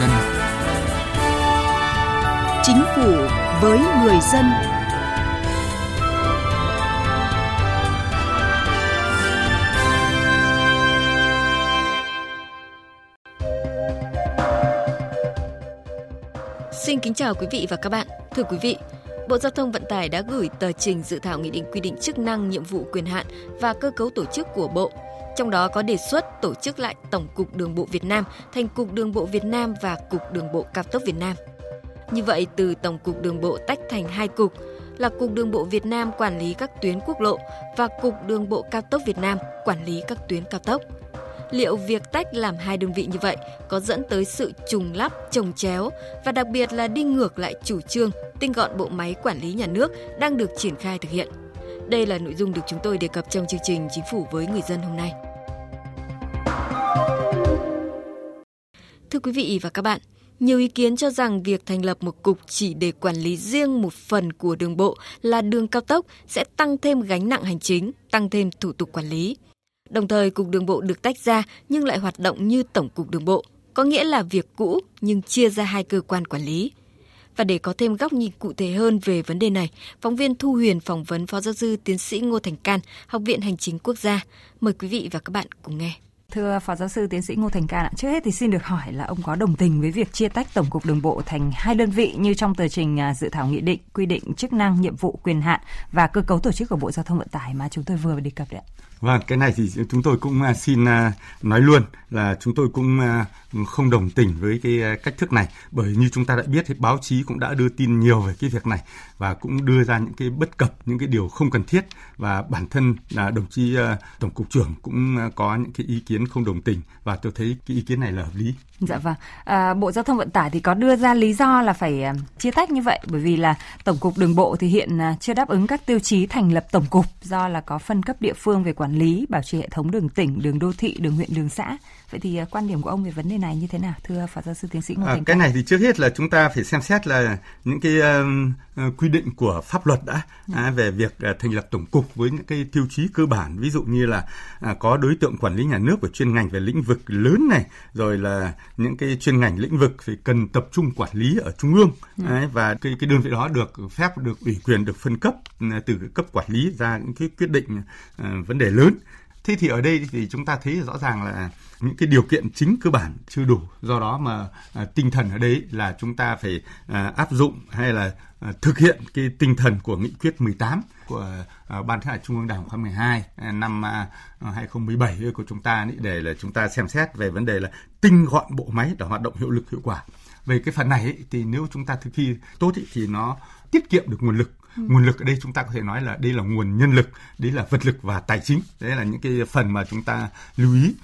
dân. Chính phủ với người dân. Xin kính chào quý vị và các bạn. Thưa quý vị, Bộ Giao thông Vận tải đã gửi tờ trình dự thảo nghị định quy định chức năng, nhiệm vụ, quyền hạn và cơ cấu tổ chức của Bộ. Trong đó có đề xuất tổ chức lại Tổng cục Đường bộ Việt Nam thành Cục Đường bộ Việt Nam và Cục Đường bộ Cao tốc Việt Nam. Như vậy, từ Tổng cục Đường bộ tách thành hai cục là Cục Đường bộ Việt Nam quản lý các tuyến quốc lộ và Cục Đường bộ Cao tốc Việt Nam quản lý các tuyến cao tốc. Liệu việc tách làm hai đơn vị như vậy có dẫn tới sự trùng lắp, trồng chéo và đặc biệt là đi ngược lại chủ trương tinh gọn bộ máy quản lý nhà nước đang được triển khai thực hiện? Đây là nội dung được chúng tôi đề cập trong chương trình Chính phủ với người dân hôm nay. Thưa quý vị và các bạn, nhiều ý kiến cho rằng việc thành lập một cục chỉ để quản lý riêng một phần của đường bộ là đường cao tốc sẽ tăng thêm gánh nặng hành chính, tăng thêm thủ tục quản lý. Đồng thời, Cục Đường bộ được tách ra nhưng lại hoạt động như Tổng cục Đường bộ, có nghĩa là việc cũ nhưng chia ra hai cơ quan quản lý. Và để có thêm góc nhìn cụ thể hơn về vấn đề này, phóng viên Thu Huyền phỏng vấn Phó giáo sư tiến sĩ Ngô Thành Can, Học viện Hành chính Quốc gia. Mời quý vị và các bạn cùng nghe. Thưa Phó Giáo sư Tiến sĩ Ngô Thành Can ạ, trước hết thì xin được hỏi là ông có đồng tình với việc chia tách Tổng cục Đường bộ thành hai đơn vị như trong tờ trình à, dự thảo nghị định quy định chức năng, nhiệm vụ, quyền hạn và cơ cấu tổ chức của Bộ Giao thông Vận tải mà chúng tôi vừa đề cập đấy ạ? Vâng, cái này thì chúng tôi cũng à, xin à, nói luôn là chúng tôi cũng không đồng tình với cái cách thức này bởi như chúng ta đã biết thì báo chí cũng đã đưa tin nhiều về cái việc này và cũng đưa ra những cái bất cập, những cái điều không cần thiết và bản thân là đồng chí tổng cục trưởng cũng có những cái ý kiến không đồng tình và tôi thấy cái ý kiến này là hợp lý. Dạ vâng. À, Bộ Giao thông Vận tải thì có đưa ra lý do là phải uh, chia tách như vậy bởi vì là Tổng cục Đường bộ thì hiện uh, chưa đáp ứng các tiêu chí thành lập tổng cục do là có phân cấp địa phương về quản lý, bảo trì hệ thống đường tỉnh, đường đô thị, đường huyện, đường xã. Vậy thì uh, quan điểm của ông về vấn đề này như thế nào, thưa Phó giáo sư tiến sĩ Ngô à, Cái này thì trước hết là chúng ta phải xem xét là những cái uh, quy định của pháp luật đã à, về việc uh, thành lập tổng cục với những cái tiêu chí cơ bản, ví dụ như là uh, có đối tượng quản lý nhà nước về chuyên ngành về lĩnh vực lớn này, rồi là những cái chuyên ngành lĩnh vực phải cần tập trung quản lý ở trung ương ừ. Đấy, và cái cái đơn vị đó được phép được ủy quyền được phân cấp ừ, từ cấp quản lý ra những cái quyết định uh, vấn đề lớn thế thì ở đây thì chúng ta thấy rõ ràng là những cái điều kiện chính cơ bản chưa đủ. Do đó mà à, tinh thần ở đấy là chúng ta phải à, áp dụng hay là à, thực hiện cái tinh thần của nghị quyết 18 của à, ban chấp hành trung ương đảng khóa 12 à, năm à, à 2017 của chúng ta để là chúng ta xem xét về vấn đề là tinh gọn bộ máy để hoạt động hiệu lực hiệu quả. Về cái phần này ấy, thì nếu chúng ta thực thi tốt ấy, thì nó tiết kiệm được nguồn lực Ừ. nguồn lực ở đây chúng ta có thể nói là đây là nguồn nhân lực đấy là vật lực và tài chính đấy là những cái phần mà chúng ta lưu ý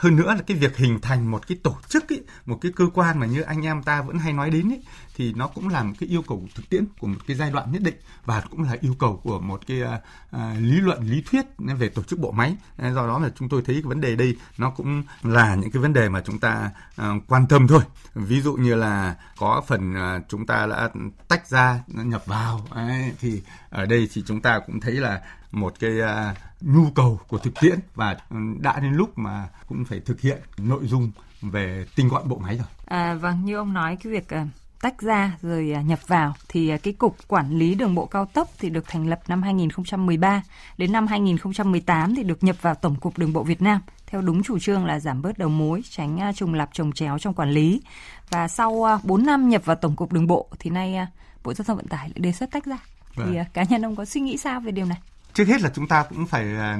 hơn nữa là cái việc hình thành một cái tổ chức ấy, một cái cơ quan mà như anh em ta vẫn hay nói đến ấy, thì nó cũng là một cái yêu cầu thực tiễn của một cái giai đoạn nhất định và cũng là yêu cầu của một cái uh, lý luận lý thuyết về tổ chức bộ máy. Do đó là chúng tôi thấy cái vấn đề đây nó cũng là những cái vấn đề mà chúng ta uh, quan tâm thôi. Ví dụ như là có phần uh, chúng ta đã tách ra nhập vào ấy, thì ở đây thì chúng ta cũng thấy là một cái uh, nhu cầu của thực tiễn và đã đến lúc mà cũng phải thực hiện nội dung về tinh gọn bộ máy rồi. À, vâng, như ông nói cái việc uh, tách ra rồi uh, nhập vào thì uh, cái cục quản lý đường bộ cao tốc thì được thành lập năm 2013 đến năm 2018 thì được nhập vào Tổng cục Đường bộ Việt Nam theo đúng chủ trương là giảm bớt đầu mối, tránh trùng lặp trồng chéo trong quản lý. Và sau uh, 4 năm nhập vào Tổng cục Đường bộ thì nay Bộ Giao thông Vận tải lại đề xuất tách ra. Vâng. Thì cá nhân ông có suy nghĩ sao về điều này? Trước hết là chúng ta cũng phải à,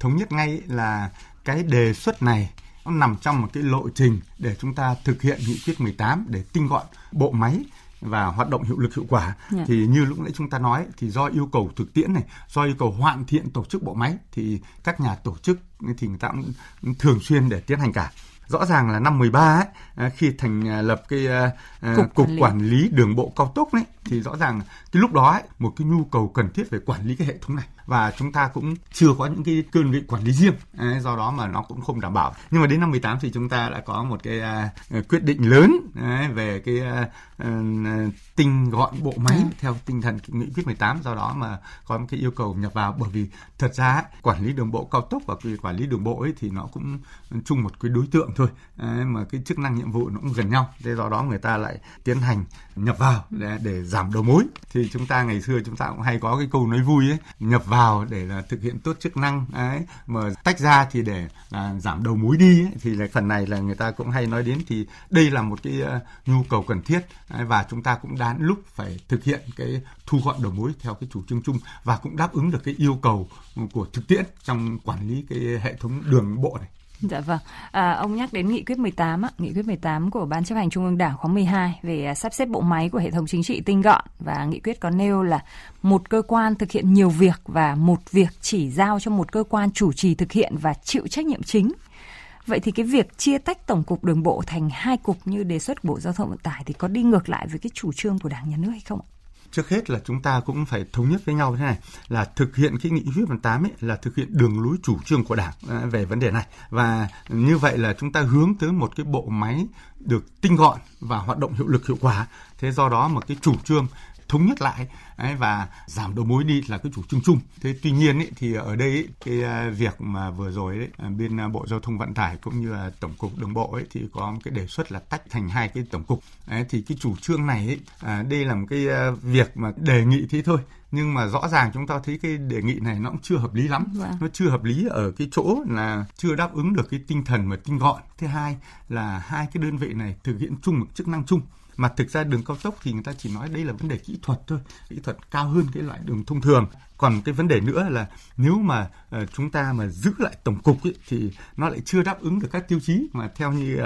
thống nhất ngay là cái đề xuất này nó nằm trong một cái lộ trình để chúng ta thực hiện nghị quyết 18 để tinh gọn bộ máy và hoạt động hiệu lực hiệu quả yeah. Dạ. thì như lúc nãy chúng ta nói thì do yêu cầu thực tiễn này do yêu cầu hoàn thiện tổ chức bộ máy thì các nhà tổ chức thì người ta cũng thường xuyên để tiến hành cả rõ ràng là năm 13 ấy, à, khi thành lập cái uh, cục, cục quản, lý. quản lý đường bộ cao tốc ấy thì rõ ràng cái lúc đó ấy, một cái nhu cầu cần thiết về quản lý cái hệ thống này và chúng ta cũng chưa có những cái đơn vị quản lý riêng. Do đó mà nó cũng không đảm bảo. Nhưng mà đến năm 18 thì chúng ta đã có một cái uh, quyết định lớn về cái uh, tinh gọn bộ máy ừ. theo tinh thần nghị quyết 18 do đó mà có một cái yêu cầu nhập vào. Bởi vì thật ra quản lý đường bộ cao tốc và quản lý đường bộ ấy thì nó cũng chung một cái đối tượng thôi. Mà cái chức năng nhiệm vụ nó cũng gần nhau. Thế do đó người ta lại tiến hành nhập vào để, để giảm đầu mối. Thì chúng ta ngày xưa chúng ta cũng hay có cái câu nói vui ấy nhập vào để là thực hiện tốt chức năng ấy mà tách ra thì để là giảm đầu mối đi ấy, thì là phần này là người ta cũng hay nói đến thì đây là một cái uh, nhu cầu cần thiết ấy, và chúng ta cũng đáng lúc phải thực hiện cái thu gọn đầu mối theo cái chủ trương chung và cũng đáp ứng được cái yêu cầu của thực tiễn trong quản lý cái hệ thống đường bộ này. Dạ vâng. À, ông nhắc đến nghị quyết 18, á, nghị quyết 18 của Ban chấp hành Trung ương Đảng khóa 12 về à, sắp xếp bộ máy của hệ thống chính trị tinh gọn và nghị quyết có nêu là một cơ quan thực hiện nhiều việc và một việc chỉ giao cho một cơ quan chủ trì thực hiện và chịu trách nhiệm chính. Vậy thì cái việc chia tách tổng cục đường bộ thành hai cục như đề xuất Bộ Giao thông Vận tải thì có đi ngược lại với cái chủ trương của Đảng nhà nước hay không ạ? Trước hết là chúng ta cũng phải thống nhất với nhau thế này, là thực hiện cái nghị quyết 18 ấy, là thực hiện đường lối chủ trương của Đảng à, về vấn đề này. Và như vậy là chúng ta hướng tới một cái bộ máy được tinh gọn và hoạt động hiệu lực hiệu quả. Thế do đó mà cái chủ trương thống nhất lại ấy, và giảm đầu mối đi là cái chủ trương chung. Thế tuy nhiên ấy, thì ở đây ấy, cái à, việc mà vừa rồi ấy, à, bên à, Bộ Giao thông Vận tải cũng như là Tổng cục Đường bộ ấy, thì có một cái đề xuất là tách thành hai cái tổng cục. Ấy, thì cái chủ trương này ấy, à, đây là một cái việc mà đề nghị thế thôi nhưng mà rõ ràng chúng ta thấy cái đề nghị này nó cũng chưa hợp lý lắm vâng. nó chưa hợp lý ở cái chỗ là chưa đáp ứng được cái tinh thần mà tinh gọn thứ hai là hai cái đơn vị này thực hiện chung một chức năng chung mà thực ra đường cao tốc thì người ta chỉ nói đây là vấn đề kỹ thuật thôi. Kỹ thuật cao hơn cái loại đường thông thường còn cái vấn đề nữa là nếu mà uh, chúng ta mà giữ lại tổng cục ấy, thì nó lại chưa đáp ứng được các tiêu chí. Mà theo như uh,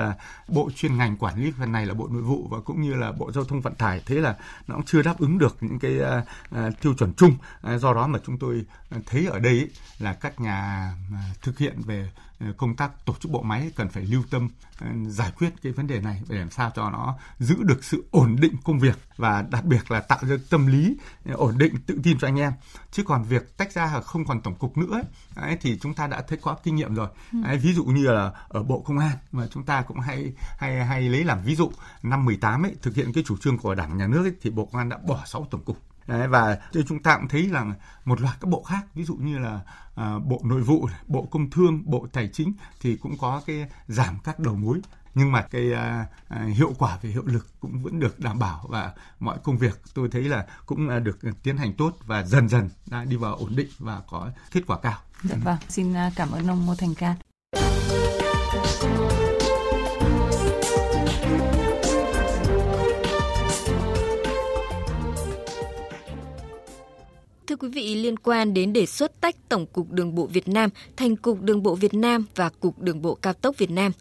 bộ chuyên ngành quản lý phần này là bộ nội vụ và cũng như là bộ giao thông vận tải thế là nó cũng chưa đáp ứng được những cái uh, uh, tiêu chuẩn chung. Uh, do đó mà chúng tôi thấy ở đây ấy, là các nhà uh, thực hiện về công tác tổ chức bộ máy cần phải lưu tâm giải quyết cái vấn đề này để làm sao cho nó giữ được sự ổn định công việc và đặc biệt là tạo ra tâm lý ổn định tự tin cho anh em chứ còn việc tách ra không còn tổng cục nữa ấy, ấy, thì chúng ta đã thấy có kinh nghiệm rồi. Ừ. ấy, ví dụ như là ở bộ công an mà chúng ta cũng hay hay hay lấy làm ví dụ năm 18 ấy thực hiện cái chủ trương của đảng nhà nước ấy, thì bộ công an đã bỏ 6 tổng cục. Đấy, và chúng ta cũng thấy là một loạt các bộ khác ví dụ như là à, bộ nội vụ bộ công thương bộ tài chính thì cũng có cái giảm các đầu mối nhưng mà cái à, à, hiệu quả về hiệu lực cũng vẫn được đảm bảo và mọi công việc tôi thấy là cũng à, được tiến hành tốt và dần dần đã đi vào ổn định và có kết quả cao. Dạ vâng, xin à, cảm ơn ông Ngô Thành Can. Thưa quý vị, liên quan đến đề xuất tách Tổng cục Đường bộ Việt Nam thành Cục Đường bộ Việt Nam và Cục Đường bộ Cao tốc Việt Nam,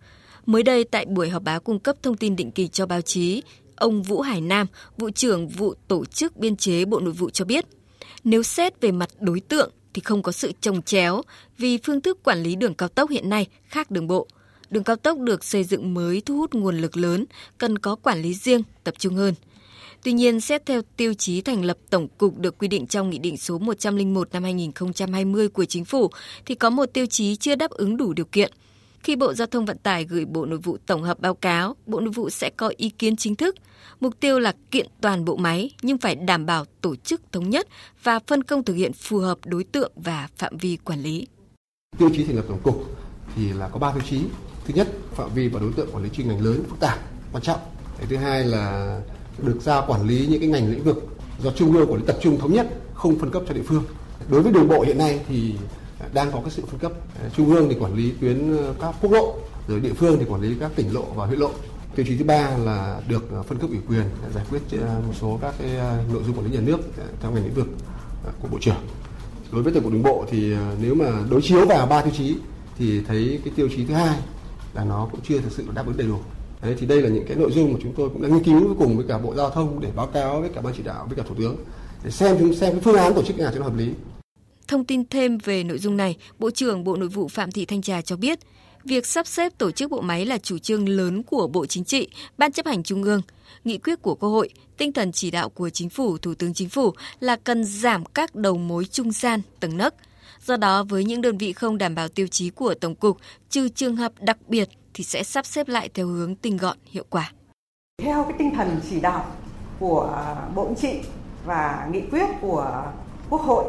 Mới đây tại buổi họp báo cung cấp thông tin định kỳ cho báo chí, ông Vũ Hải Nam, vụ trưởng vụ tổ chức biên chế Bộ Nội vụ cho biết, nếu xét về mặt đối tượng thì không có sự trồng chéo vì phương thức quản lý đường cao tốc hiện nay khác đường bộ. Đường cao tốc được xây dựng mới thu hút nguồn lực lớn, cần có quản lý riêng, tập trung hơn. Tuy nhiên, xét theo tiêu chí thành lập tổng cục được quy định trong Nghị định số 101 năm 2020 của Chính phủ, thì có một tiêu chí chưa đáp ứng đủ điều kiện – khi Bộ Giao thông Vận tải gửi Bộ Nội vụ tổng hợp báo cáo, Bộ Nội vụ sẽ có ý kiến chính thức. Mục tiêu là kiện toàn bộ máy nhưng phải đảm bảo tổ chức thống nhất và phân công thực hiện phù hợp đối tượng và phạm vi quản lý. Tiêu chí thành lập tổng cục thì là có 3 tiêu chí. Thứ nhất, phạm vi và đối tượng quản lý chuyên ngành lớn phức tạp, quan trọng. Thứ hai là được giao quản lý những cái ngành lĩnh vực do trung ương quản lý tập trung thống nhất, không phân cấp cho địa phương. Đối với đường bộ hiện nay thì đang có cái sự phân cấp. Trung ương thì quản lý tuyến ờ, các quốc lộ rồi địa phương thì quản lý các tỉnh lộ và huyện lộ. Tiêu chí thứ ba là được ờ, phân cấp ủy quyền ờ, giải quyết một số các cái nội dung quản lý nhà nước theo ngành lĩnh vực của bộ trưởng. Đối với tổng cục đường bộ thì nếu mà đối chiếu vào ba tiêu chí thì thấy cái tiêu chí thứ hai là nó cũng chưa thực sự đáp ứng đầy đủ. Đấy, thì đây là những cái nội dung mà chúng tôi cũng đã nghiên cứu cùng với cả bộ giao thông để báo cáo với cả ban chỉ đạo với cả thủ tướng để xem xem cái phương án tổ chức nào cho nó hợp lý. Thông tin thêm về nội dung này, Bộ trưởng Bộ Nội vụ Phạm Thị Thanh Trà cho biết, việc sắp xếp tổ chức bộ máy là chủ trương lớn của Bộ Chính trị, Ban chấp hành Trung ương, nghị quyết của Quốc hội, tinh thần chỉ đạo của Chính phủ, Thủ tướng Chính phủ là cần giảm các đầu mối trung gian, tầng nấc. Do đó, với những đơn vị không đảm bảo tiêu chí của Tổng cục, trừ trường hợp đặc biệt thì sẽ sắp xếp lại theo hướng tinh gọn, hiệu quả. Theo cái tinh thần chỉ đạo của Bộ Chính trị và nghị quyết của Quốc hội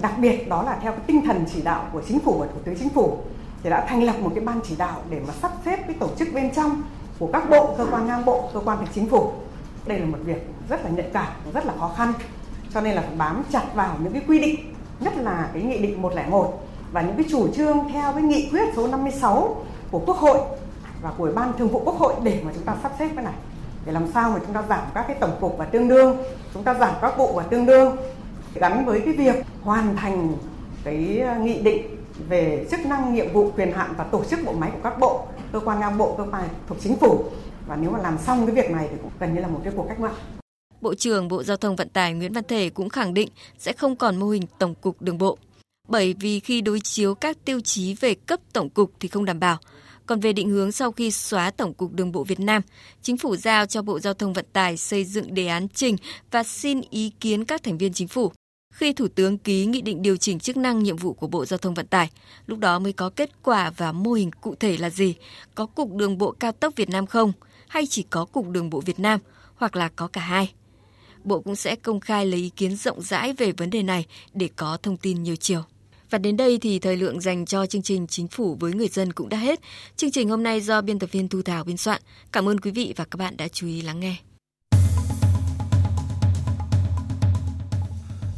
đặc biệt đó là theo cái tinh thần chỉ đạo của chính phủ và thủ tướng chính phủ thì đã thành lập một cái ban chỉ đạo để mà sắp xếp cái tổ chức bên trong của các bộ, cơ quan ngang bộ, cơ quan thuộc chính phủ. Đây là một việc rất là nhạy cảm, rất là khó khăn. Cho nên là phải bám chặt vào những cái quy định, nhất là cái nghị định 101 và những cái chủ trương theo cái nghị quyết số 56 của Quốc hội và của Ban Thường vụ Quốc hội để mà chúng ta sắp xếp cái này để làm sao mà chúng ta giảm các cái tổng cục và tương đương, chúng ta giảm các bộ và tương đương gắn với cái việc hoàn thành cái ờ, nghị định về chức năng nhiệm vụ quyền hạn và tổ chức bộ máy của các bộ cơ quan ngang bộ cơ quan thuộc chính phủ và nếu mà làm xong cái việc này thì cũng gần như là một cái cuộc cách mạng Bộ trưởng Bộ Giao thông Vận tải Nguyễn Văn Thể cũng khẳng định sẽ không còn mô hình tổng cục đường bộ bởi vì khi đối chiếu các tiêu chí về cấp tổng cục thì không đảm bảo. Còn về định hướng sau khi xóa Tổng cục Đường bộ Việt Nam, Chính phủ giao cho Bộ Giao thông Vận tải xây dựng đề án trình và xin ý kiến các thành viên chính phủ. Khi Thủ tướng ký nghị định điều chỉnh chức năng nhiệm vụ của Bộ Giao thông Vận tải, lúc đó mới có kết quả và mô hình cụ thể là gì? Có Cục Đường bộ Cao tốc Việt Nam không? Hay chỉ có Cục Đường bộ Việt Nam? Hoặc là có cả hai? Bộ cũng sẽ công khai lấy ý kiến rộng rãi về vấn đề này để có thông tin nhiều chiều. Và đến đây thì thời lượng dành cho chương trình Chính phủ với người dân cũng đã hết. Chương trình hôm nay do biên tập viên Thu Thảo biên soạn. Cảm ơn quý vị và các bạn đã chú ý lắng nghe.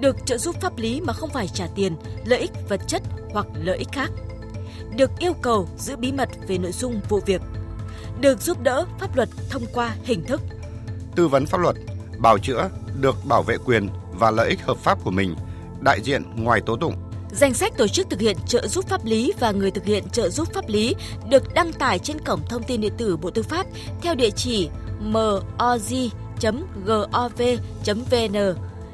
Được trợ giúp pháp lý mà không phải trả tiền, lợi ích vật chất hoặc lợi ích khác. Được yêu cầu giữ bí mật về nội dung vụ việc. Được giúp đỡ pháp luật thông qua hình thức tư vấn pháp luật, bào chữa, được bảo vệ quyền và lợi ích hợp pháp của mình, đại diện ngoài tố tụng. Danh sách tổ chức thực hiện trợ giúp pháp lý và người thực hiện trợ giúp pháp lý được đăng tải trên cổng thông tin điện tử Bộ Tư pháp theo địa chỉ moz.gov.vn,